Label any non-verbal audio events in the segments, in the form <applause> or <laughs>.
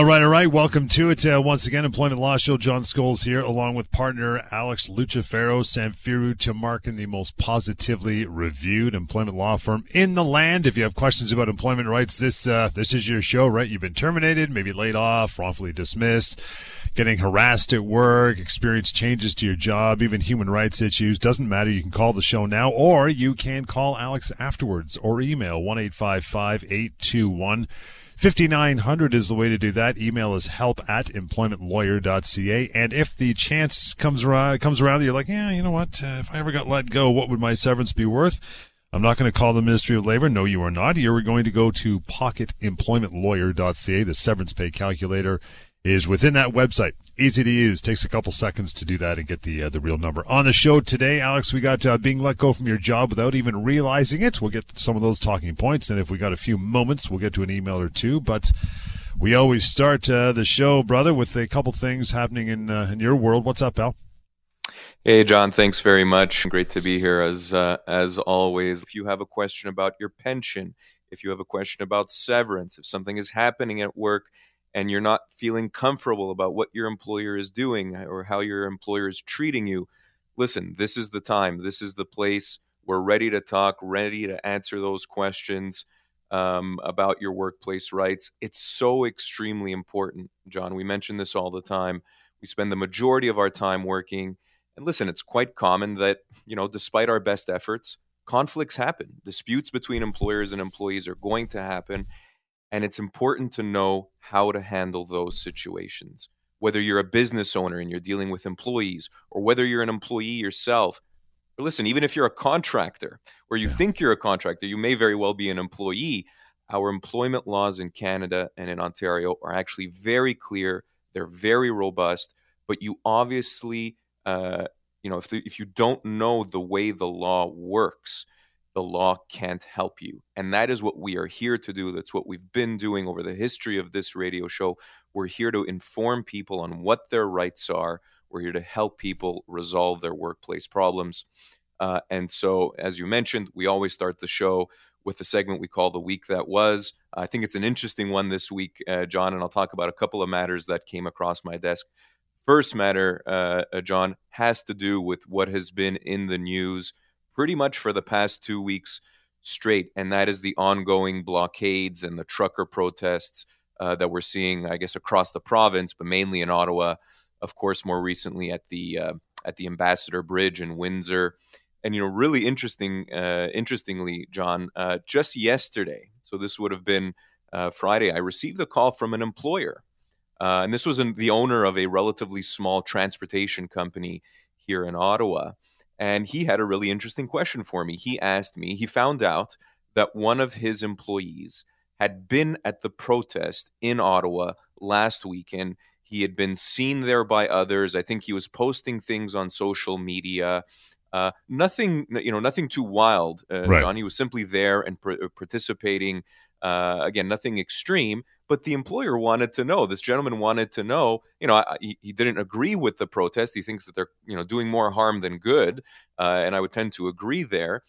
All right, all right. Welcome to it. Uh, once again, Employment Law Show. John Scholes here, along with partner Alex Lucifero, Samfiru Tumarkin, the most positively reviewed employment law firm in the land. If you have questions about employment rights, this uh, this is your show, right? You've been terminated, maybe laid off, wrongfully dismissed, getting harassed at work, experienced changes to your job, even human rights issues. Doesn't matter. You can call the show now, or you can call Alex afterwards, or email one eight five five eight two one. 5900 is the way to do that. Email is help at employmentlawyer.ca. And if the chance comes around, comes around, you're like, yeah, you know what? Uh, if I ever got let go, what would my severance be worth? I'm not going to call the Ministry of Labor. No, you are not. You're going to go to pocketemploymentlawyer.ca, the severance pay calculator is within that website. Easy to use. Takes a couple seconds to do that and get the uh, the real number. On the show today, Alex, we got uh, being let go from your job without even realizing it. We'll get some of those talking points, and if we got a few moments, we'll get to an email or two. But we always start uh, the show, brother, with a couple things happening in uh, in your world. What's up, Al? Hey, John. Thanks very much. Great to be here as uh, as always. If you have a question about your pension, if you have a question about severance, if something is happening at work and you're not feeling comfortable about what your employer is doing or how your employer is treating you, listen, this is the time. This is the place. We're ready to talk, ready to answer those questions um, about your workplace rights. It's so extremely important, John. We mention this all the time. We spend the majority of our time working. And listen, it's quite common that, you know, despite our best efforts, conflicts happen. Disputes between employers and employees are going to happen. And it's important to know how to handle those situations. Whether you're a business owner and you're dealing with employees, or whether you're an employee yourself, or listen, even if you're a contractor or you yeah. think you're a contractor, you may very well be an employee. Our employment laws in Canada and in Ontario are actually very clear. They're very robust, but you obviously, uh, you know, if, the, if you don't know the way the law works, the law can't help you. And that is what we are here to do. That's what we've been doing over the history of this radio show. We're here to inform people on what their rights are. We're here to help people resolve their workplace problems. Uh, and so, as you mentioned, we always start the show with the segment we call The Week That Was. I think it's an interesting one this week, uh, John, and I'll talk about a couple of matters that came across my desk. First matter, uh, uh John, has to do with what has been in the news pretty much for the past two weeks straight, and that is the ongoing blockades and the trucker protests uh, that we're seeing, I guess, across the province, but mainly in Ottawa. Of course, more recently at the uh, at the Ambassador Bridge in Windsor, and you know, really interesting. Uh, interestingly, John, uh, just yesterday, so this would have been uh, Friday, I received a call from an employer, uh, and this was an, the owner of a relatively small transportation company here in Ottawa. And he had a really interesting question for me. He asked me, he found out that one of his employees had been at the protest in Ottawa last weekend. He had been seen there by others. I think he was posting things on social media. Uh, nothing, you know, nothing too wild, uh, right. John. He was simply there and pr- participating. Uh, again, nothing extreme, but the employer wanted to know. This gentleman wanted to know. You know, I, he, he, didn't agree with the protest. He thinks that they're you know doing more harm than good, uh, and I would tend to agree there.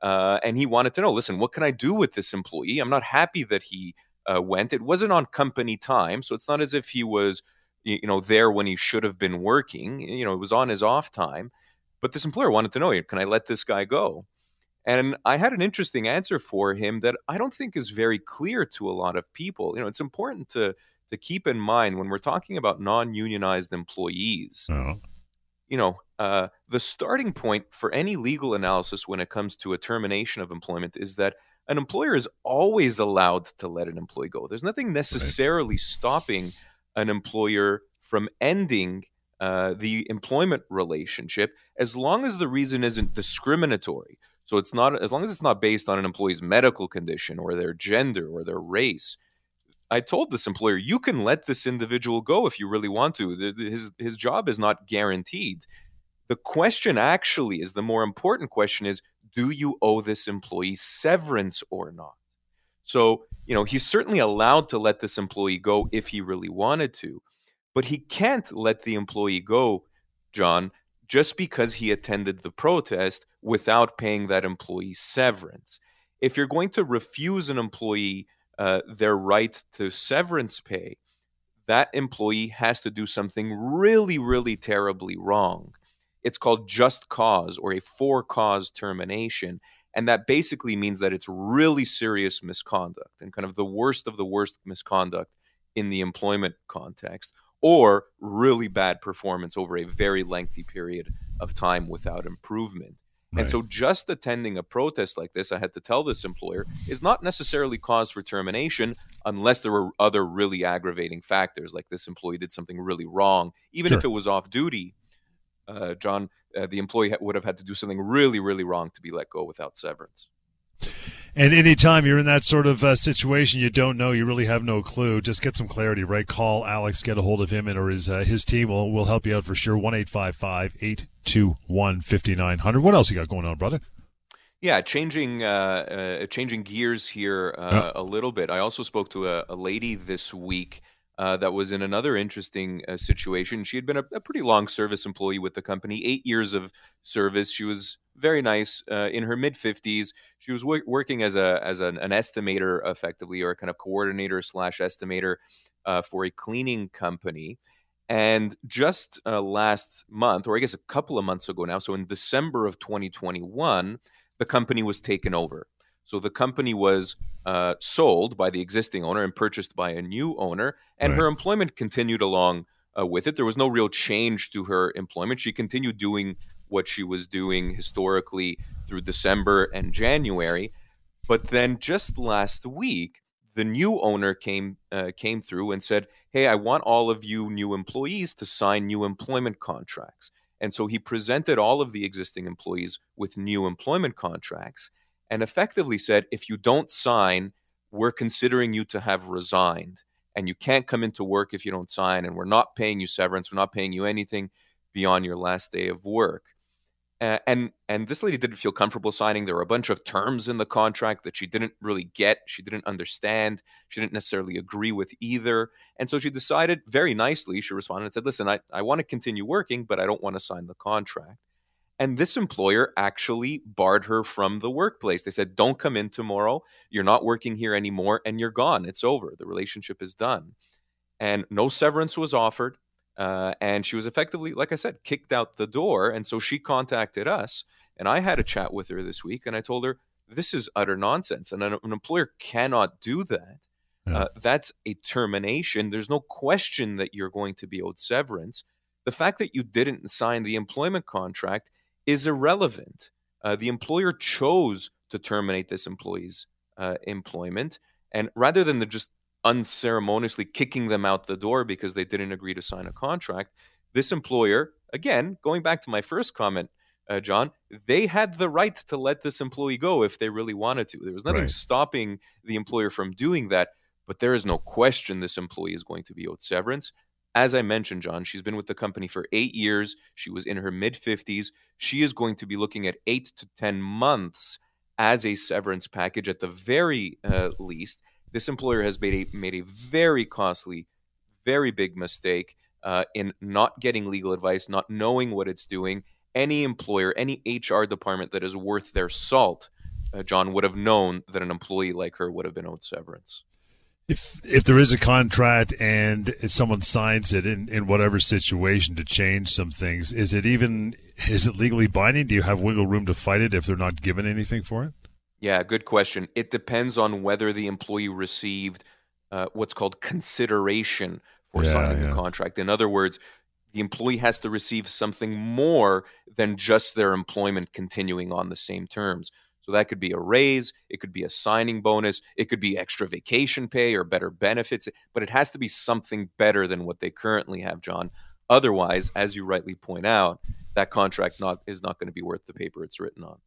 Uh, and he wanted to know. Listen, what can I do with this employee? I'm not happy that he uh, went. It wasn't on company time, so it's not as if he was you know there when he should have been working. You know, it was on his off time. But this employer wanted to know, can I let this guy go? And I had an interesting answer for him that I don't think is very clear to a lot of people. You know, it's important to to keep in mind when we're talking about non-unionized employees. Oh. You know, uh, the starting point for any legal analysis when it comes to a termination of employment is that an employer is always allowed to let an employee go. There's nothing necessarily right. stopping an employer from ending uh, the employment relationship as long as the reason isn't discriminatory. So it's not as long as it's not based on an employee's medical condition or their gender or their race. I told this employer, you can let this individual go if you really want to. His his job is not guaranteed. The question actually is the more important question is do you owe this employee severance or not? So, you know, he's certainly allowed to let this employee go if he really wanted to, but he can't let the employee go, John, just because he attended the protest without paying that employee severance. If you're going to refuse an employee uh, their right to severance pay, that employee has to do something really, really terribly wrong. It's called just cause or a for cause termination. And that basically means that it's really serious misconduct and kind of the worst of the worst misconduct in the employment context, or really bad performance over a very lengthy period of time without improvement. Right. And so just attending a protest like this, I had to tell this employer, is not necessarily cause for termination unless there were other really aggravating factors, like this employee did something really wrong. Even sure. if it was off duty, uh, John, uh, the employee would have had to do something really, really wrong to be let go without severance. And anytime you're in that sort of uh, situation, you don't know, you really have no clue. Just get some clarity, right? Call Alex, get a hold of him, and or his uh, his team will will help you out for sure. One eight five five eight two one fifty nine hundred. What else you got going on, brother? Yeah, changing uh, uh changing gears here uh, a little bit. I also spoke to a, a lady this week. Uh, that was in another interesting uh, situation. She had been a, a, pretty long service employee with the company, eight years of service. She was very nice uh, in her mid 50s she was w- working as a as an, an, estimator effectively or a kind of coordinator slash estimator uh, for a cleaning company. And just uh, last month or i guess a couple of months ago now so in december of 2021 the company was taken over. So the company was uh, sold by the existing owner and purchased by a new owner and right. her employment continued along uh, with it. There was no real change to her employment. She continued doing what she was doing historically through December and January. But then just last week, the new owner came uh, came through and said, "Hey, I want all of you new employees to sign new employment contracts." And so he presented all of the existing employees with new employment contracts and effectively said, "If you don't sign, we're considering you to have resigned, and you can't come into work if you don't sign, and we're not paying you severance, we're not paying you anything beyond your last day of work." Uh, and and this lady didn't feel comfortable signing. There were a bunch of terms in the contract that she didn't really get. She didn't understand. She didn't necessarily agree with either. And so she decided very nicely. She responded and said, "Listen, I, I want to continue working, but I don't want to sign the contract." And this employer actually barred her from the workplace. They said, "Don't come in tomorrow. You're not working here anymore, and you're gone. It's over. The relationship is done." And no severance was offered. Uh, and she was effectively, like I said, kicked out the door. And so she contacted us, and I had a chat with her this week, and I told her, this is utter nonsense. And an, an employer cannot do that. Yeah. Uh, that's a termination. There's no question that you're going to be owed severance. The fact that you didn't sign the employment contract is irrelevant. Uh, the employer chose to terminate this employee's uh, employment. And rather than the just unceremoniously kicking them out the door because they didn't agree to sign a contract. This employer, again, going back to my first comment, uh, John, they had the right to let this employee go if they really wanted to. There was nothing right. stopping the employer from doing that, but there is no question this employee is going to be owed severance. As I mentioned, John, she's been with the company for eight years. She was in her mid 50s. She is going to be looking at eight to 10 months as a severance package at the very uh, least this employer has made a made a very costly, very big mistake uh, in not getting legal advice, not knowing what it's doing. Any employer, any HR department that is worth their salt, uh, John would have known that an employee like her would have been owed severance. If if there is a contract and someone signs it in, in whatever situation to change some things, is it even is it legally binding? Do you have wiggle room to fight it if they're not given anything for it? Yeah, good question. It depends on whether the employee received uh, what's called consideration for yeah, signing yeah. the contract. In other words, the employee has to receive something more than just their employment continuing on the same terms. So that could be a raise, it could be a signing bonus, it could be extra vacation pay or better benefits, but it has to be something better than what they currently have, John. Otherwise, as you rightly point out, that contract not is not going to be worth the paper it's written on.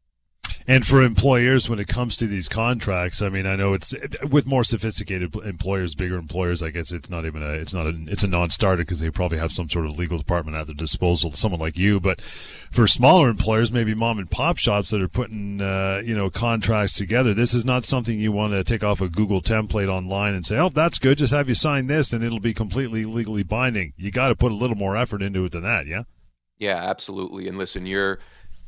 And for employers, when it comes to these contracts, I mean, I know it's with more sophisticated employers, bigger employers. I guess it's not even a, it's not a, it's a non-starter because they probably have some sort of legal department at their disposal. Someone like you, but for smaller employers, maybe mom and pop shops that are putting, uh, you know, contracts together, this is not something you want to take off a Google template online and say, "Oh, that's good. Just have you sign this, and it'll be completely legally binding." You got to put a little more effort into it than that, yeah. Yeah, absolutely. And listen, you're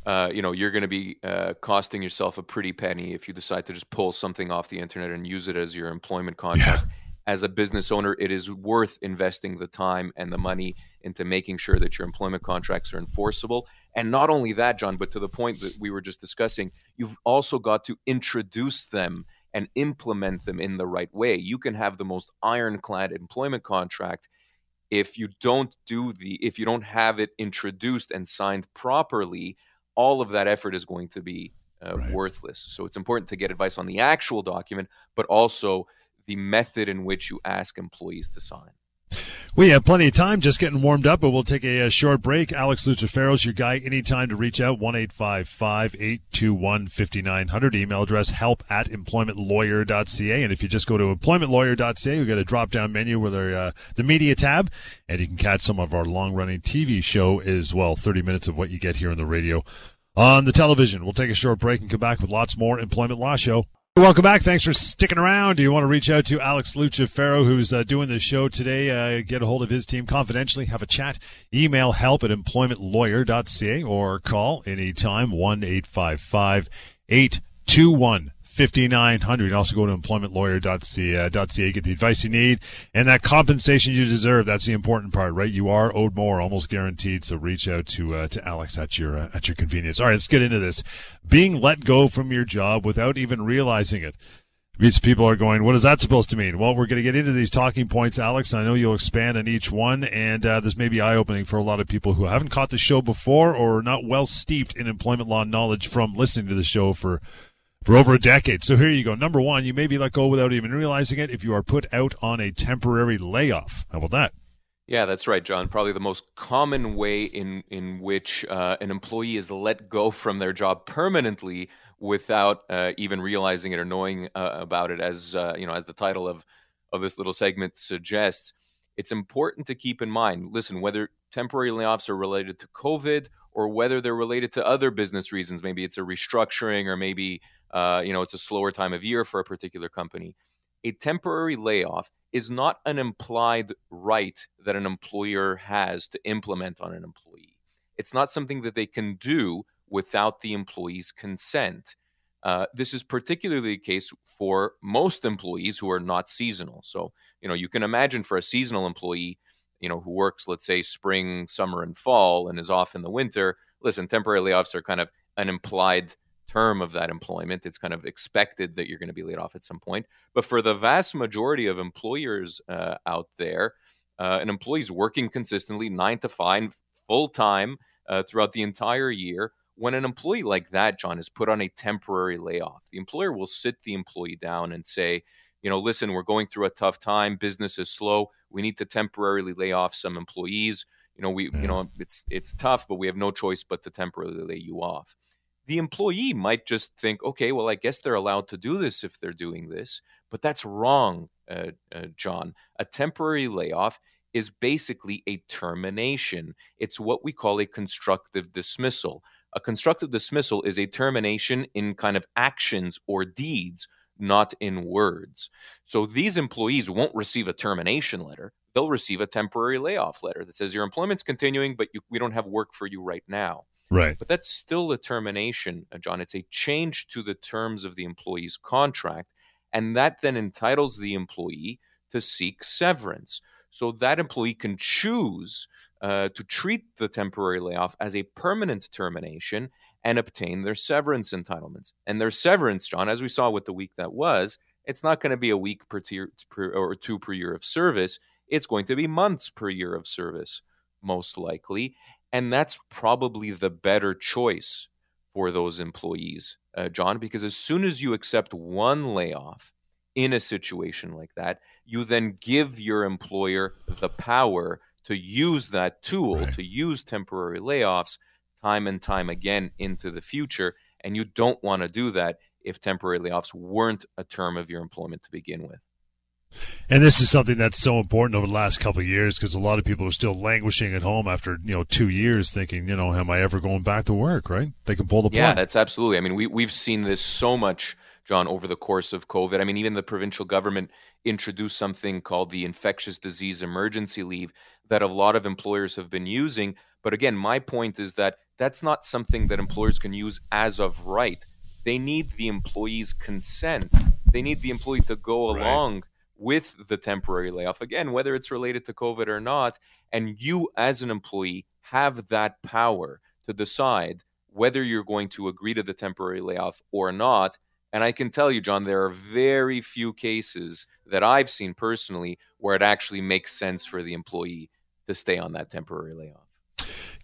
uh, you know, you're going to be uh, costing yourself a pretty penny if you decide to just pull something off the internet and use it as your employment contract. Yeah. as a business owner, it is worth investing the time and the money into making sure that your employment contracts are enforceable. And not only that, John, but to the point that we were just discussing, you've also got to introduce them and implement them in the right way. You can have the most ironclad employment contract if you don't do the if you don't have it introduced and signed properly, all of that effort is going to be uh, right. worthless. So it's important to get advice on the actual document, but also the method in which you ask employees to sign. We have plenty of time, just getting warmed up, but we'll take a, a short break. Alex Lucifero's your guy anytime to reach out, 1 821 5900. Email address help at employmentlawyer.ca. And if you just go to employmentlawyer.ca, you get a drop down menu with our, uh, the media tab, and you can catch some of our long running TV show as well. 30 minutes of what you get here on the radio on the television. We'll take a short break and come back with lots more Employment Law Show. Welcome back. Thanks for sticking around. Do you want to reach out to Alex Lucifero, who's uh, doing the show today? Uh, get a hold of his team confidentially, have a chat, email help at employmentlawyer.ca or call anytime 1 855 821 5900. Also go to employmentlawyer.ca, get the advice you need and that compensation you deserve. That's the important part, right? You are owed more, almost guaranteed. So reach out to, uh, to Alex at your, uh, at your convenience. All right, let's get into this. Being let go from your job without even realizing it. These people are going, what is that supposed to mean? Well, we're going to get into these talking points, Alex. I know you'll expand on each one, and uh, this may be eye opening for a lot of people who haven't caught the show before or are not well steeped in employment law knowledge from listening to the show for for over a decade. So here you go. Number one, you may be let go without even realizing it if you are put out on a temporary layoff. How about that? Yeah, that's right, John. Probably the most common way in in which uh, an employee is let go from their job permanently without uh, even realizing it or knowing uh, about it. As uh, you know, as the title of of this little segment suggests, it's important to keep in mind. Listen, whether temporary layoffs are related to COVID or whether they're related to other business reasons, maybe it's a restructuring or maybe uh, you know, it's a slower time of year for a particular company. A temporary layoff is not an implied right that an employer has to implement on an employee. It's not something that they can do without the employee's consent. Uh, this is particularly the case for most employees who are not seasonal. So, you know, you can imagine for a seasonal employee, you know, who works, let's say, spring, summer, and fall and is off in the winter. Listen, temporary layoffs are kind of an implied term of that employment. It's kind of expected that you're going to be laid off at some point. But for the vast majority of employers uh, out there, uh, an employee is working consistently nine to five, full time uh, throughout the entire year. When an employee like that, John, is put on a temporary layoff, the employer will sit the employee down and say, you know, listen, we're going through a tough time. Business is slow. We need to temporarily lay off some employees. You know, we, you know, it's it's tough, but we have no choice but to temporarily lay you off the employee might just think, okay, well, I guess they're allowed to do this if they're doing this. But that's wrong, uh, uh, John. A temporary layoff is basically a termination. It's what we call a constructive dismissal. A constructive dismissal is a termination in kind of actions or deeds, not in words. So these employees won't receive a termination letter. They'll receive a temporary layoff letter that says your employment's continuing, but you, we don't have work for you right now. Right. But that's still a termination, uh, John. It's a change to the terms of the employee's contract. And that then entitles the employee to seek severance. So that employee can choose uh, to treat the temporary layoff as a permanent termination and obtain their severance entitlements. And their severance, John, as we saw with the week that was, it's not going to be a week per, tier, per or two per year of service. It's going to be months per year of service, most likely. And that's probably the better choice for those employees, uh, John, because as soon as you accept one layoff in a situation like that, you then give your employer the power to use that tool, right. to use temporary layoffs time and time again into the future. And you don't want to do that if temporary layoffs weren't a term of your employment to begin with. And this is something that's so important over the last couple of years because a lot of people are still languishing at home after you know two years, thinking, you know, am I ever going back to work? Right? They can pull the plug. Yeah, that's absolutely. I mean, we we've seen this so much, John, over the course of COVID. I mean, even the provincial government introduced something called the infectious disease emergency leave that a lot of employers have been using. But again, my point is that that's not something that employers can use as of right. They need the employee's consent. They need the employee to go along with the temporary layoff, again, whether it's related to COVID or not, and you as an employee have that power to decide whether you're going to agree to the temporary layoff or not. And I can tell you, John, there are very few cases that I've seen personally where it actually makes sense for the employee to stay on that temporary layoff.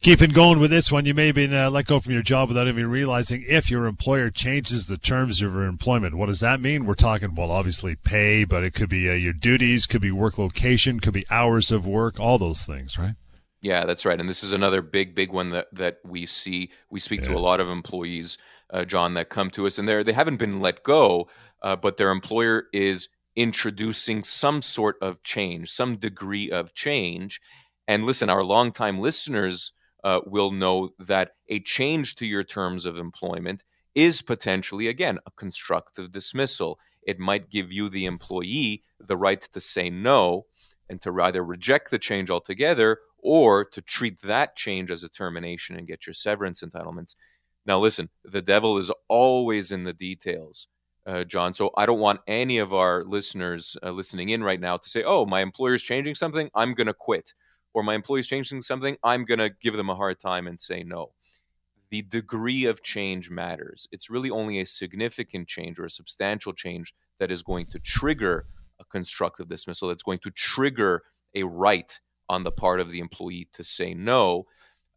Keeping going with this one, you may have been uh, let go from your job without even realizing if your employer changes the terms of your employment. What does that mean? We're talking, well, obviously pay, but it could be uh, your duties, could be work location, could be hours of work, all those things, right? Yeah, that's right. And this is another big, big one that, that we see. We speak yeah. to a lot of employees, uh, John, that come to us, and they they haven't been let go, uh, but their employer is introducing some sort of change, some degree of change. And listen, our longtime listeners uh, will know that a change to your terms of employment is potentially, again, a constructive dismissal. It might give you, the employee, the right to say no and to either reject the change altogether or to treat that change as a termination and get your severance entitlements. Now, listen, the devil is always in the details, uh, John. So I don't want any of our listeners uh, listening in right now to say, oh, my employer is changing something, I'm going to quit. Or my employer is changing something, I'm going to give them a hard time and say no. The degree of change matters. It's really only a significant change or a substantial change that is going to trigger a constructive dismissal, that's going to trigger a right on the part of the employee to say no.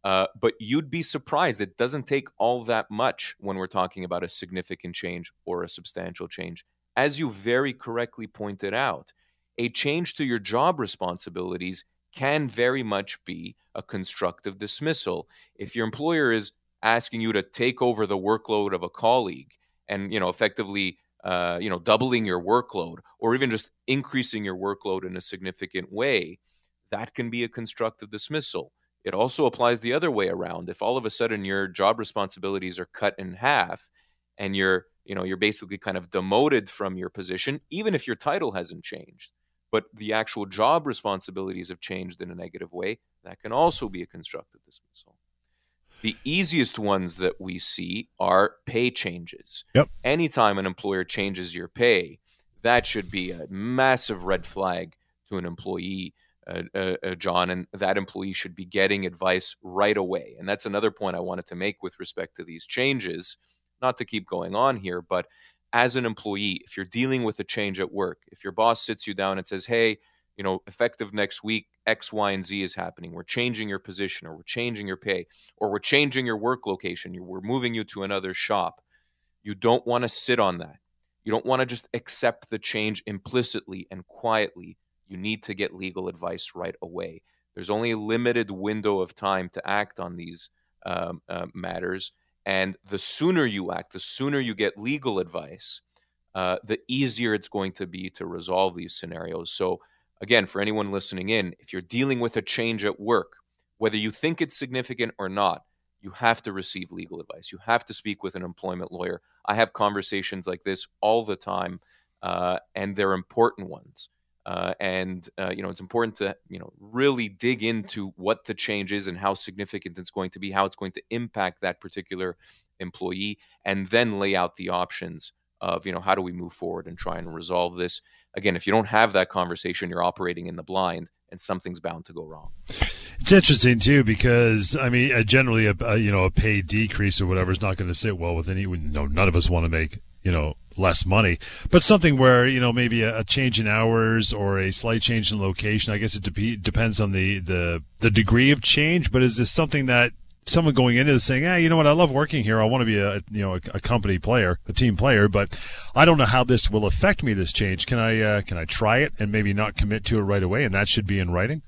Uh, but you'd be surprised. It doesn't take all that much when we're talking about a significant change or a substantial change. As you very correctly pointed out, a change to your job responsibilities can very much be a constructive dismissal. If your employer is asking you to take over the workload of a colleague and you know effectively uh, you know doubling your workload or even just increasing your workload in a significant way that can be a constructive dismissal. It also applies the other way around. If all of a sudden your job responsibilities are cut in half and you're, you know, you're basically kind of demoted from your position, even if your title hasn't changed, but the actual job responsibilities have changed in a negative way, that can also be a constructive dismissal. The easiest ones that we see are pay changes. Yep. Anytime an employer changes your pay, that should be a massive red flag to an employee uh, uh, uh, John, and that employee should be getting advice right away. And that's another point I wanted to make with respect to these changes, not to keep going on here, but as an employee, if you're dealing with a change at work, if your boss sits you down and says, hey, you know, effective next week, X, Y, and Z is happening. We're changing your position, or we're changing your pay, or we're changing your work location. We're moving you to another shop. You don't want to sit on that. You don't want to just accept the change implicitly and quietly you need to get legal advice right away. There's only a limited window of time to act on these um, uh, matters. And the sooner you act, the sooner you get legal advice, uh, the easier it's going to be to resolve these scenarios. So, again, for anyone listening in, if you're dealing with a change at work, whether you think it's significant or not, you have to receive legal advice. You have to speak with an employment lawyer. I have conversations like this all the time, uh, and they're important ones. Uh, and uh, you know it's important to you know really dig into what the change is and how significant it's going to be, how it's going to impact that particular employee, and then lay out the options of you know how do we move forward and try and resolve this. Again, if you don't have that conversation, you're operating in the blind, and something's bound to go wrong. It's interesting too because I mean, uh, generally, a, you know a pay decrease or whatever is not going to sit well with any. You know, none of us want to make you know less money, but something where you know maybe a, a, change in hours or a slight change in location. I guess it de- depends on the, the the degree of change. But is this something that someone going into this saying, "Hey, you know what? I love working here. I want to be a you know a, a, company player, a team player, but I don't know how this will affect me. This change. Can I uh, can I try it and maybe not commit to it right away? And that should be in writing."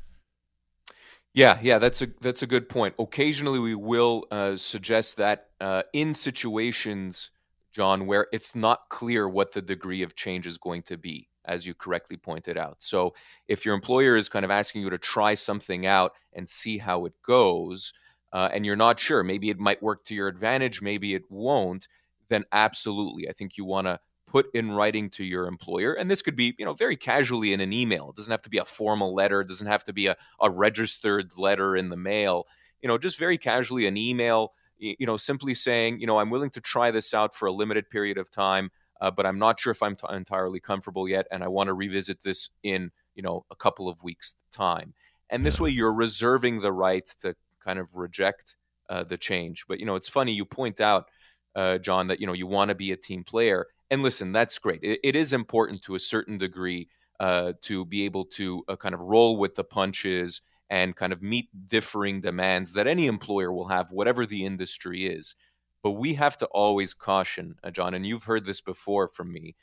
Yeah, yeah, that's a that's a good point. Occasionally, we will uh, suggest that uh, in situations John, where it's not clear what the degree of change is going to be, as you correctly pointed out. So, if your employer is kind of asking you to try something out and see how it goes, uh, and you're not sure, maybe it might work to your advantage, maybe it won't, then absolutely. I think you want to put in writing to your employer and this could be you know very casually in an email it doesn't have to be a formal letter it doesn't have to be a, a registered letter in the mail you know just very casually an email you know, simply saying, you know, I'm willing to try this out for a limited period of time. uh, but I'm not sure if I'm t- entirely comfortable yet, and I want to revisit this in you know a couple of weeks' time. And this way, you're reserving the right to kind of reject uh, the change. But you know, it's funny you point out, uh, John, that you know you want to be a team player, and listen, that's great. it, it is important to a certain degree uh, to be able to uh, kind of roll with the punches and kind of meet differing demands that any employer will have, whatever the industry is. But we have to always caution, uh, John, and you've heard this before from me.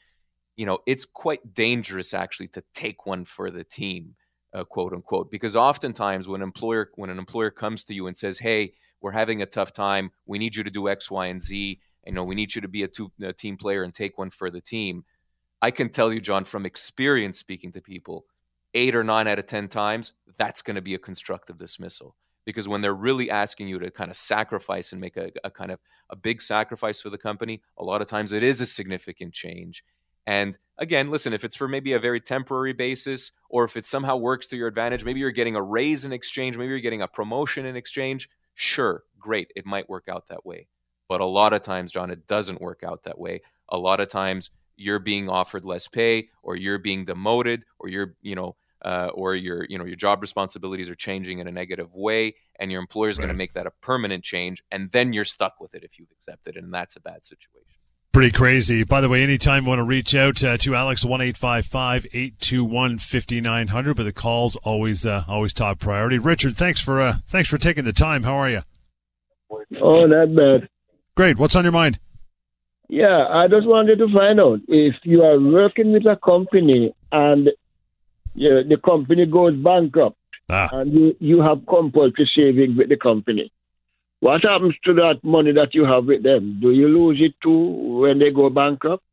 You know, it's quite dangerous actually to take one for the team, uh, quote unquote, because oftentimes when employer when an employer comes to you and says, "Hey, we're having a tough time. We need you to do X, Y, and Z. You know, we need you to be a, two, a team player and take one for the team." I can tell you, John, from experience speaking to people, eight or nine out of 10 times, that's going to be a constructive dismissal. Because when they're really asking you to kind of sacrifice and make a, a, kind of a big sacrifice for the company, a lot of times it is a significant change. And again, listen, if it's for maybe a very temporary basis, or if it somehow works to your advantage, maybe you're getting a raise in exchange, maybe you're getting a promotion in exchange, sure, great, it might work out that way. But a lot of times, John, it doesn't work out that way. A lot of times, you're being offered less pay, or you're being demoted, or you're, you know, uh, or your you know your job responsibilities are changing in a negative way and your employer is right. going to make that a permanent change and then you're stuck with it if you've accepted it and that's a bad situation Pretty crazy. By the way, anytime you want to reach out uh, to Alex, one eight five five eight two one fifty nine hundred. But the calls always uh, always top priority. Richard, thanks for uh, thanks for taking the time. How are you? Oh, not bad. Great. What's on your mind? Yeah, I just wanted to find out if you are working with a company and yeah, the company goes bankrupt ah. and you, you have compulsory savings with the company. What happens to that money that you have with them? Do you lose it too when they go bankrupt?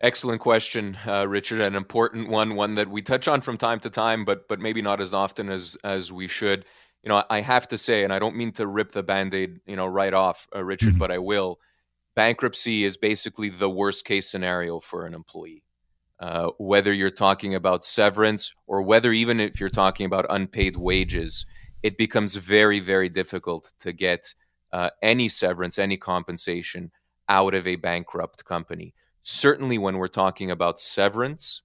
Excellent question, uh, Richard. An important one, one that we touch on from time to time, but but maybe not as often as as we should. You know, I have to say, and I don't mean to rip the band-aid, you know, right off, uh, Richard, mm-hmm. but I will. Bankruptcy is basically the worst case scenario for an employee. Uh, whether you're talking about severance or whether even if you're talking about unpaid wages, it becomes very, very difficult to get uh, any severance, any compensation out of a bankrupt company. Certainly, when we're talking about severance,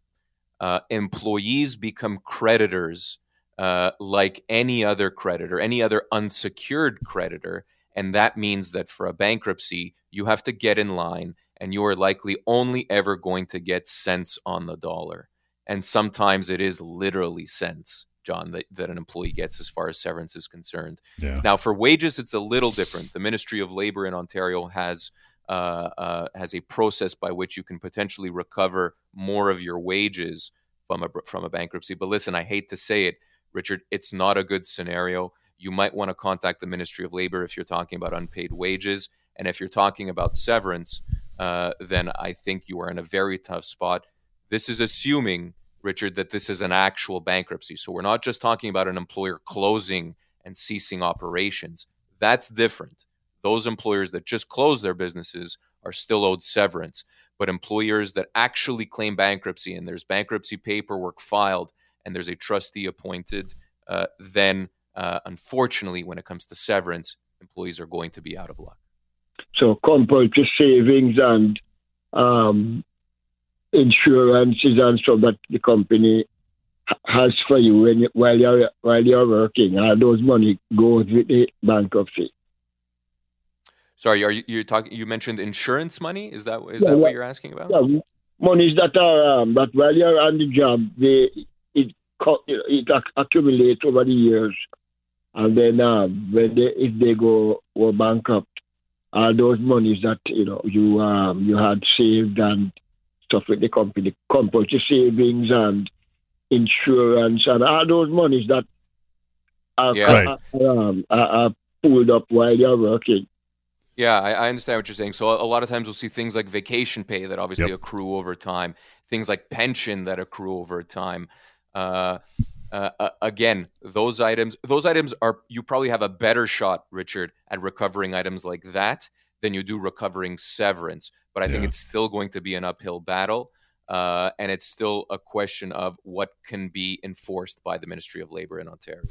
uh, employees become creditors uh, like any other creditor, any other unsecured creditor. And that means that for a bankruptcy, you have to get in line and you are likely only ever going to get cents on the dollar. And sometimes it is literally cents, John, that, that an employee gets as far as severance is concerned. Yeah. Now, for wages, it's a little different. The Ministry of Labor in Ontario has uh, uh, has a process by which you can potentially recover more of your wages from a from a bankruptcy. But listen, I hate to say it, Richard, it's not a good scenario. You might want to contact the Ministry of Labor if you're talking about unpaid wages, and if you're talking about severance, uh, then I think you are in a very tough spot. This is assuming, Richard, that this is an actual bankruptcy. So we're not just talking about an employer closing and ceasing operations. That's different. Those employers that just close their businesses are still owed severance. But employers that actually claim bankruptcy and there's bankruptcy paperwork filed and there's a trustee appointed, uh, then uh, unfortunately, when it comes to severance, employees are going to be out of luck. So compulsory savings and um, insurances and stuff that the company has for you when you, while you're while you're working, and those money goes with the bankruptcy. Sorry, are you you're talking? You mentioned insurance money. Is that is yeah, that what you're asking about? Yeah, monies that are um, that while you're on the job, they it it accumulates over the years, and then um, when they if they go or bankrupt, all those monies that you know you um, you had saved and stuff with the company, compulsory savings and insurance and all those monies that are, yeah. are, um, are, are pulled up while you're working. Yeah, I, I, understand what you're saying. So a, a, lot of times we'll see things like vacation pay that obviously yep. accrue over time, things like pension that accrue over time. Uh, uh, uh, again, those items, those items are you probably have a better shot, Richard, at recovering items like that than you do recovering severance. But I yeah. think it's still going to be an uphill battle, uh, and it's still a question of what can be enforced by the Ministry of Labor in Ontario.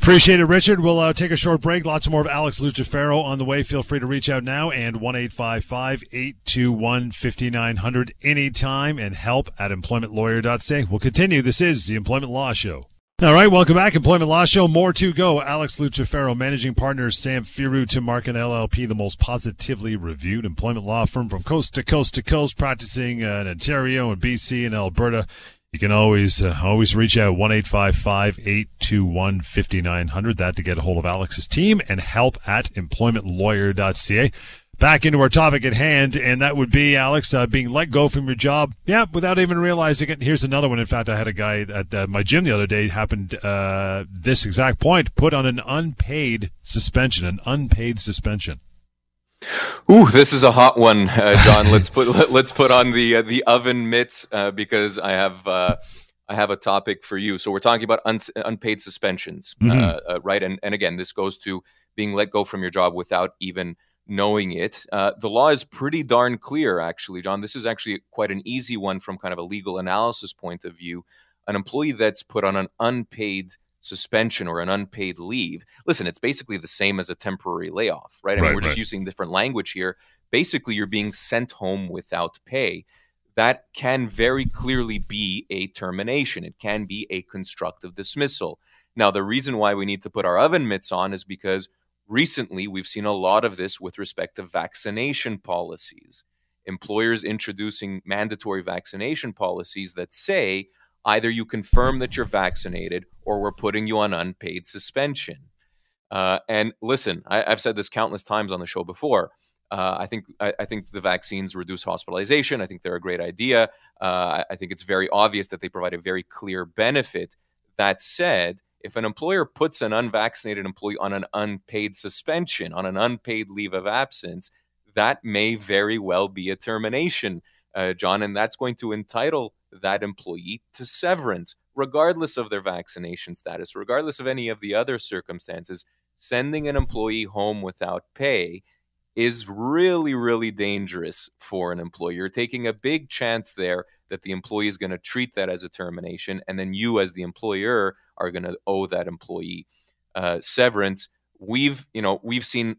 Appreciate it, Richard. We'll uh, take a short break. Lots more of Alex Lucifero on the way. Feel free to reach out now and 1 821 5900 anytime and help at employmentlawyer.ca. We'll continue. This is the Employment Law Show. All right, welcome back. Employment Law Show. More to go. Alex Lucifero, managing partner, Samfiru Tumarkin LLP, the most positively reviewed employment law firm from coast to coast to coast, practicing uh, in Ontario and BC and Alberta. You can always uh, always reach out one eight five five eight two one fifty nine hundred. That to get a hold of Alex's team and help at employmentlawyer.ca. Back into our topic at hand, and that would be Alex uh, being let go from your job. Yeah, without even realizing it. Here's another one. In fact, I had a guy at uh, my gym the other day happened uh, this exact point, put on an unpaid suspension, an unpaid suspension. Ooh, this is a hot one, uh, John. let's put <laughs> let, us put on the uh, the oven mitts uh, because I have uh, I have a topic for you. So we're talking about un- unpaid suspensions, uh, mm-hmm. Uh, right? And and again, this goes to being let go from your job without even knowing it. the law is pretty darn clear, actually, John. This is actually quite an easy one from kind of a legal analysis point of view. An employee that's put on an unpaid suspension or an unpaid leave. Listen, it's basically the same as a temporary layoff, right? I mean, we're just using different language here. Basically, you're being sent home without pay. That can very clearly be a termination. It can be a constructive dismissal. Now, the reason why we need to put our oven mitts on is because recently we've seen a lot of this with respect to vaccination policies. Employers introducing mandatory vaccination policies that say, either you confirm that you're vaccinated or we're putting you on unpaid suspension. Uh, and listen, I, have said this countless times on the show before. Uh, I think I, I, think the vaccines reduce hospitalization. I think they're a great idea. Uh, I think it's very obvious that they provide a very clear benefit. That said, if an employer puts an unvaccinated employee on an unpaid suspension, on an unpaid leave of absence, that may very well be a termination, uh, John, and that's going to entitle that employee to severance, regardless of their vaccination status, regardless of any of the other circumstances. Sending an employee home without pay is really, really dangerous for an employer. You're taking a big chance there that the employee is going to treat that as a termination, and then you, as the employer, are going to owe that employee uh, severance. We've, you know, we've seen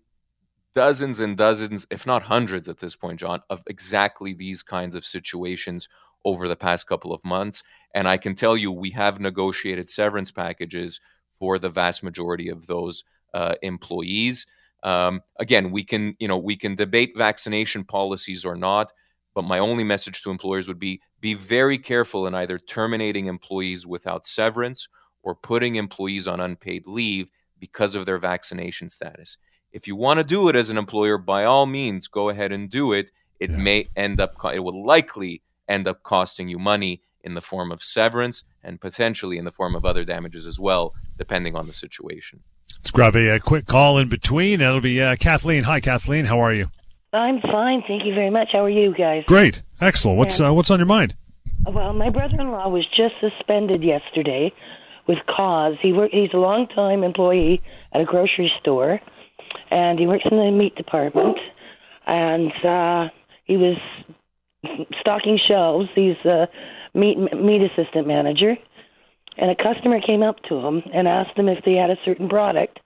dozens and dozens, if not hundreds at this point, John, of exactly these kinds of situations over the past couple of months. And I can tell you, we have negotiated severance packages for the vast majority of those uh, employees. Um, again, we can, you know, we can debate vaccination policies or not, but my only message to employers would be be very careful in either terminating employees without severance or putting employees on unpaid leave because of their vaccination status. If you want to do it as an employer, by all means, go ahead and do it. It yeah. may end up, it will likely end up costing you money in the form of severance and potentially in the form of other damages as well, depending on the situation. Let's grab a, a quick call in between. It'll be uh, Kathleen. Hi, Kathleen. How are you? I'm fine, thank you very much. How are you guys? Great, excellent. What's uh, what's on your mind? Well, my brother-in-law was just suspended yesterday with cause. He work, he's a long-time employee at a grocery store, and he works in the meat department. And uh, he was stocking shelves. He's a meat meat assistant manager, and a customer came up to him and asked him if they had a certain product.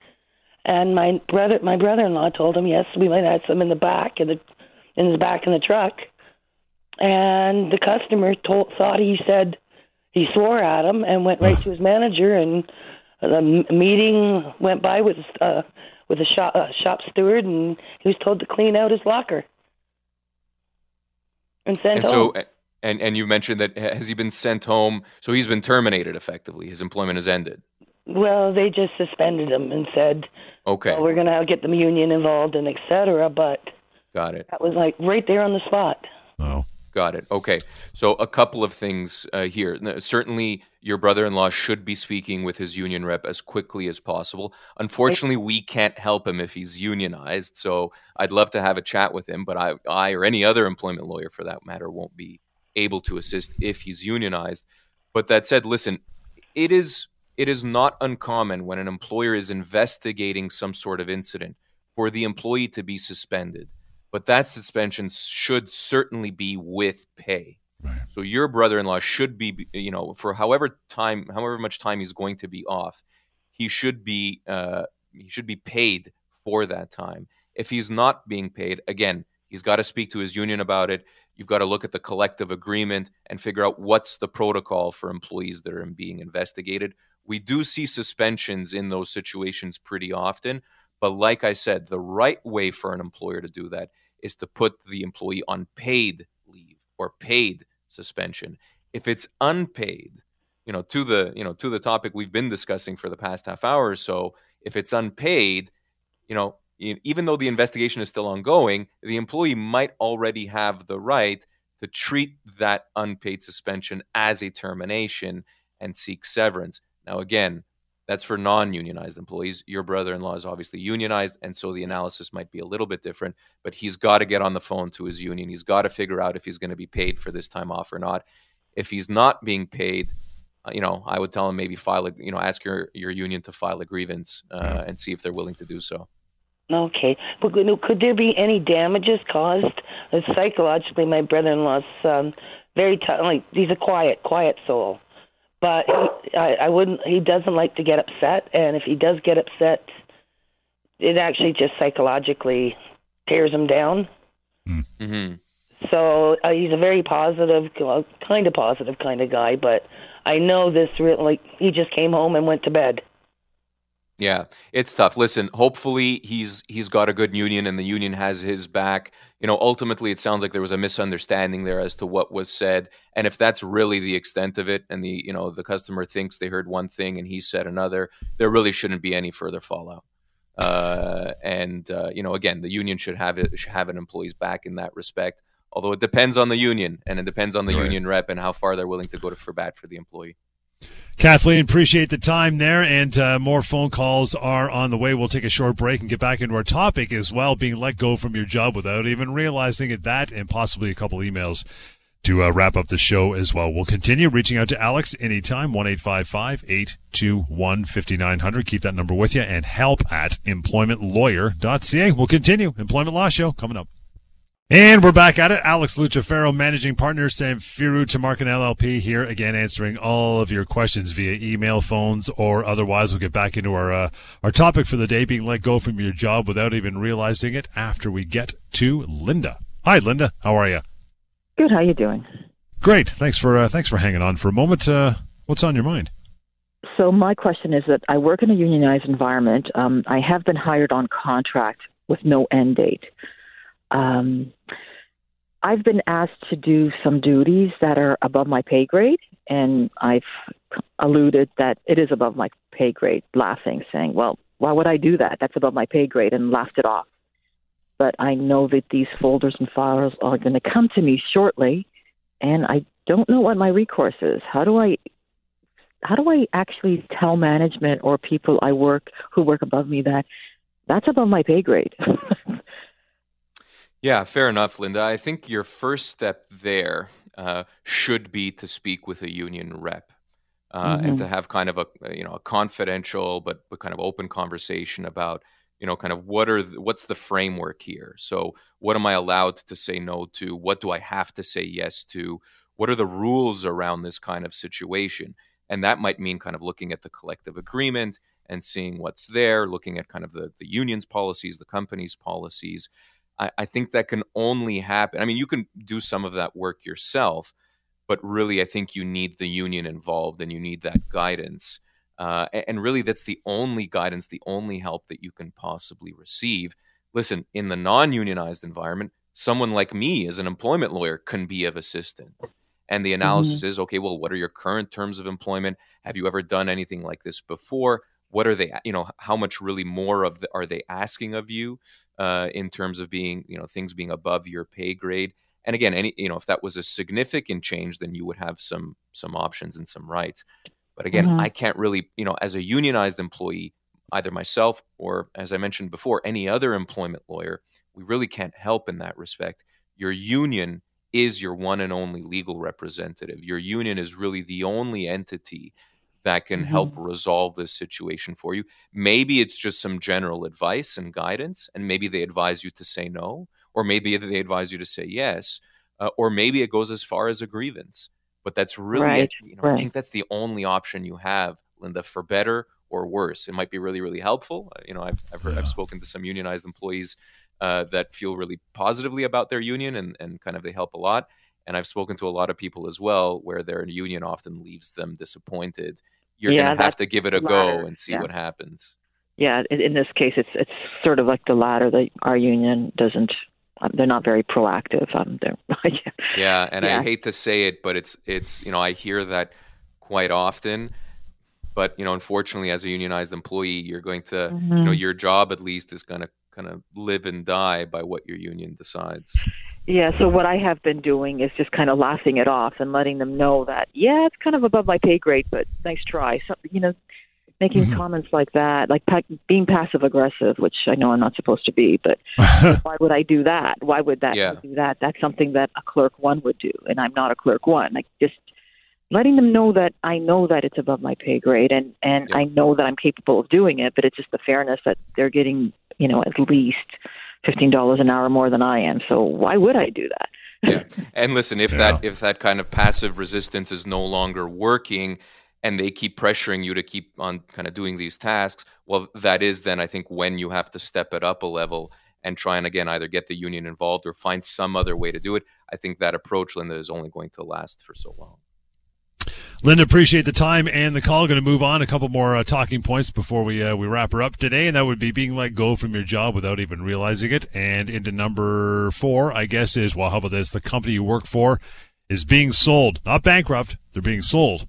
And my brother, my brother-in-law, told him yes, we might have some in the back in the in the back in the truck. And the customer told thought he said he swore at him and went right to his manager and the meeting went by with uh with a shop uh, shop steward and he was told to clean out his locker and sent and home. So, and and you mentioned that has he been sent home? So he's been terminated effectively. His employment has ended. Well, they just suspended him and said, "Okay, well, we're going to get the union involved and etc." But got it. That was like right there on the spot. Oh, got it. Okay, so a couple of things uh, here. Certainly, your brother-in-law should be speaking with his union rep as quickly as possible. Unfortunately, we can't help him if he's unionized. So I'd love to have a chat with him, but I, I or any other employment lawyer for that matter won't be able to assist if he's unionized. But that said, listen, it is it is not uncommon when an employer is investigating some sort of incident for the employee to be suspended. But that suspension should certainly be with pay. Right. So your brother-in-law should be, you know, for however time, however much time he's going to be off, he should be uh, he should be paid for that time. If he's not being paid, again, he's got to speak to his union about it. You've got to look at the collective agreement and figure out what's the protocol for employees that are being investigated. We do see suspensions in those situations pretty often, but like I said, the right way for an employer to do that is to put the employee on paid leave or paid suspension. If it's unpaid, you know, to the you know to the topic we've been discussing for the past half hour or so, if it's unpaid, you know, even though the investigation is still ongoing, the employee might already have the right to treat that unpaid suspension as a termination and seek severance. Now, again, that's for non unionized employees. Your brother in law is obviously unionized, and so the analysis might be a little bit different, but he's got to get on the phone to his union. He's got to figure out if he's going to be paid for this time off or not. If he's not being paid, uh, you know, I would tell him maybe file a, you know, ask your, your union to file a grievance uh, and see if they're willing to do so. Okay, but could there be any damages caused? Psychologically, my brother-in-law's um, very t- like he's a quiet, quiet soul but he, I, I wouldn't. He doesn't like to get upset, and if he does get upset, it actually just psychologically tears him down. Hmm. Mm-hmm. So uh, he's a very positive, uh, kind of positive kind of guy. But I know this really. Like, he just came home and went to bed. Yeah, it's tough. Listen, hopefully he's he's got a good union and the union has his back. You know, ultimately it sounds like there was a misunderstanding there as to what was said. And if that's really the extent of it and the, you know, the customer thinks they heard one thing and he said another, there really shouldn't be any further fallout. Uh, and uh, you know, again, the union should have it should have an employee's back in that respect. Although it depends on the union and it depends on the right. union rep and how far they're willing to go to for bad for the employee. Kathleen, appreciate the time there, and uh, more phone calls are on the way. We'll take a short break and get back into our topic as well being let go from your job without even realizing it, that, and possibly a couple emails to uh, wrap up the show as well. We'll continue reaching out to Alex anytime, 1 821 5900. Keep that number with you, and help at employmentlawyer.ca. We'll continue. Employment Law Show coming up. And we're back at it. Alex Lucifero, managing partner, Samfiru Tumarkin LLP here again, answering all of your questions via email, phones, or otherwise. We'll get back into our uh, our topic for the day: being let go from your job without even realizing it. After we get to Linda. Hi, Linda. How are you? Good. How are you doing? Great. Thanks for uh, thanks for hanging on for a moment. Uh, what's on your mind? So my question is that I work in a unionized environment. Um, I have been hired on contract with no end date. Um, I've been asked to do some duties that are above my pay grade, and I've alluded that it is above my pay grade, laughing, saying, Well, why would I do that? That's above my pay grade, and laughed it off. But I know that these folders and files are going to come to me shortly, and I don't know what my recourse is. How do I how do I actually tell management or people I work who work above me that that's above my pay grade? <laughs> Yeah, fair enough, Linda. I think your first step there uh, should be to speak with a union rep uh, mm-hmm. and to have kind of a you know a confidential but, but kind of open conversation about you know kind of what are the, what's the framework here. So what am I allowed to say no to? What do I have to say yes to? What are the rules around this kind of situation? And that might mean kind of looking at the collective agreement and seeing what's there, looking at kind of the, the union's policies, the company's policies, I, I think that can only happen. I mean, you can do some of that work yourself, but really, I think you need the union involved and you need that guidance. Uh, and really, that's the only guidance, the only help that you can possibly receive. Listen, in the non unionized environment, someone like me as an employment lawyer can be of assistance. And the analysis mm-hmm. is okay, well, what are your current terms of employment? Have you ever done anything like this before? What are they, you know, how much really more of the, are they asking of you? uh, in terms of being, you know, things being above your pay grade. And again, any, you know, if that was a significant change, then you would have some some options and some rights. But again, mm-hmm. I can't really, you know, as a unionized employee, either myself or, as I mentioned before, any other employment lawyer, we really can't help in that respect. Your union is your one and only legal representative. Your union is really the only entity that can mm-hmm. help resolve this situation for you. Maybe it's just some general advice and guidance, and maybe they advise you to say no, or maybe they advise you to say yes, uh, or maybe it goes as far as a grievance. But that's really, right. you know, right. I think that's the only option you have, Linda, for better or worse. It might be really, really helpful. Uh, you know, I've I've, heard, yeah. I've spoken to some unionized employees uh, that feel really positively about their union and and kind of they help a lot. And I've spoken to a lot of people as well where their union often leaves them disappointed. You're yeah, going to have to give it a go and see yeah. what happens. Yeah, in, in, this case, it's it's sort of like the latter. That our union doesn't. Um, they're not very proactive. Um, yeah. <laughs> yeah, and yeah. I hate to say it, but it's it's you know I hear that quite often. But you know, unfortunately, as a unionized employee, you're going to mm-hmm. you know your job at least is going to kind of live and die by what your union decides. Yeah, so what I have been doing is just kind of laughing it off and letting them know that yeah, it's kind of above my pay grade, but nice try. So you know, making mm-hmm. comments like that, like pa- being passive aggressive, which I know I'm not supposed to be, but <laughs> why would I do that? Why would that yeah. do that? That's something that a clerk one would do, and I'm not a clerk one. Like just letting them know that I know that it's above my pay grade, and and yeah. I know that I'm capable of doing it, but it's just the fairness that they're getting, you know, at least fifteen dollars an hour more than I am. So why would I do that? yeah. <laughs> And listen, if yeah. that if that kind of passive resistance is no longer working and they keep pressuring you to keep on kind of doing these tasks, well that is then I think when you have to step it up a level and try and again either get the union involved or find some other way to do it. I think that approach, Linda, is only going to last for so long. Linda, appreciate the time and the call. Going to move on a couple more uh, talking points before we uh, we wrap her up today, and that would be being let go from your job without even realizing it. And into number four, I guess is well, how about this? The company you work for is being sold, not bankrupt. They're being sold.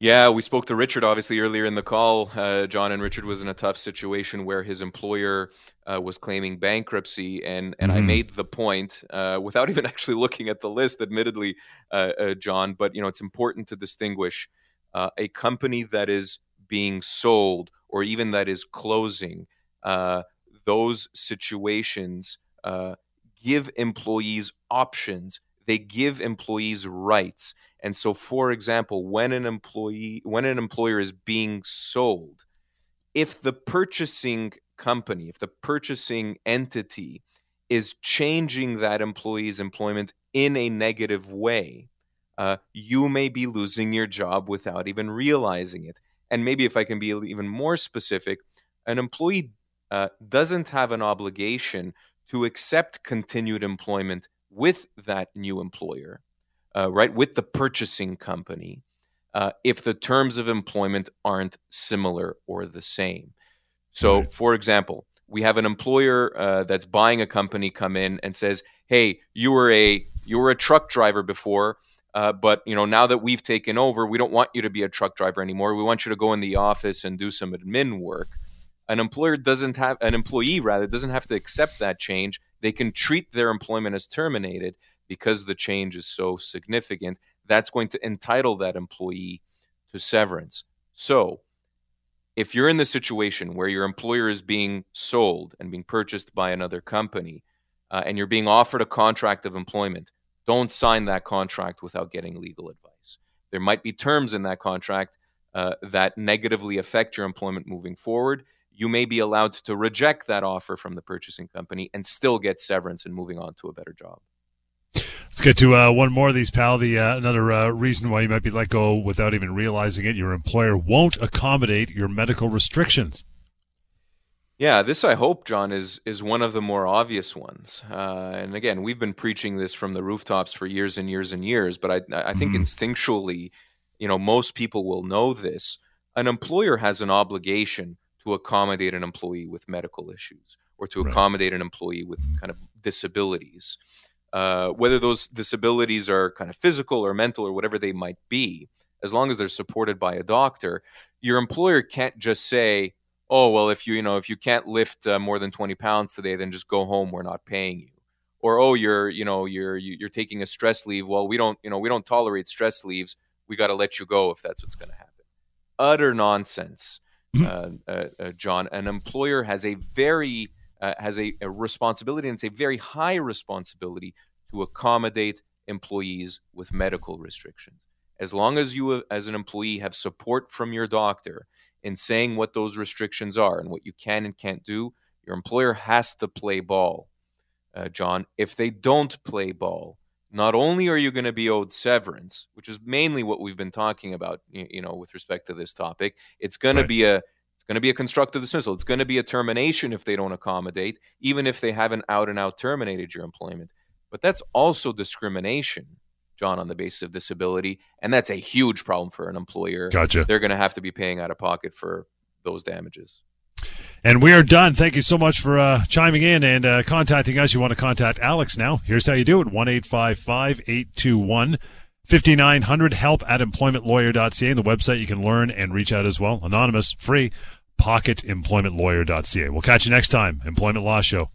Yeah, we spoke to Richard obviously earlier in the call. Uh, John and Richard was in a tough situation where his employer uh, was claiming bankruptcy, and and mm-hmm. I made the point uh, without <laughs> even actually looking at the list, admittedly, uh, uh, John. But you know, it's important to distinguish uh, a company that is being sold or even that is closing. those situations give employees options. They give employees rights and so, for example, when an employee, when an employer is being sold, if the purchasing company, if the purchasing entity is changing that employee's employment in a negative way, uh, you may be losing your job without even realizing it. And maybe if I can be even more specific, an employee uh, doesn't have an obligation to accept continued employment with that new employer uh, right, with the purchasing company uh, if the terms of employment aren't similar or the same. So, right. for example, we have an employer uh, that's buying a company come in and says, "Hey, you were a you were a truck driver before." Uh, but you know now that we've taken over, we don't want you to be a truck driver anymore. We want you to go in the office and do some admin work. An employer doesn't have an employee rather doesn't have to accept that change. They can treat their employment as terminated, because the change is so significant, that's going to entitle that employee to severance. So, if you're in the situation where your employer is being sold and being purchased by another company, uh, and you're being offered a contract of employment, don't sign that contract without getting legal advice. There might be terms in that contract uh, that negatively affect your employment moving forward. You may be allowed to reject that offer from the purchasing company and still get severance and moving on to a better job. Let's get to uh, one more of these, pal. The uh, another uh, reason why you might be let go without even realizing it: your employer won't accommodate your medical restrictions. Yeah, this I hope, John, is is one of the more obvious ones. Uh, and again, we've been preaching this from the rooftops for years and years and years. But I, I think mm-hmm. instinctually, you know, most people will know this. An employer has an obligation to accommodate an employee with medical issues or to accommodate right. an employee with kind of disabilities. Uh, whether those disabilities are kind of physical or mental or whatever they might be, as long as they're supported by a doctor, your employer can't just say, "Oh, well, if you you know if you can't lift uh, more than 20 pounds today, then just go home. We're not paying you." Or, "Oh, you're you know you're you're taking a stress leave. Well, we don't you know we don't tolerate stress leaves. We got to let you go if that's what's going to happen." Utter nonsense, mm-hmm. uh, uh, uh, John. An employer has a very has a, a, responsibility, and it's a very high responsibility to accommodate employees with medical restrictions. As long as you, as an employee, have support from your doctor in saying what those restrictions are and what you can and can't do, your employer has to play ball, uh, John. If they don't play ball, not only are you going to be owed severance, which is mainly what we've been talking about, you, know, with respect to this topic, it's going right. to be a it's going to be a constructive dismissal. It's going to be a termination if they don't accommodate, even if they haven't out and out terminated your employment. But that's also discrimination, John, on the basis of disability, and that's a huge problem for an employer. Gotcha. They're going to have to be paying out of pocket for those damages. And we are done. Thank you so much for uh, chiming in and uh, contacting us. You want to contact Alex now? Here's how you do it 1 821 5900 help at employmentlawyer.ca. The website you can learn and reach out as well. Anonymous, free, pocketemploymentlawyer.ca. We'll catch you next time. Employment Law Show.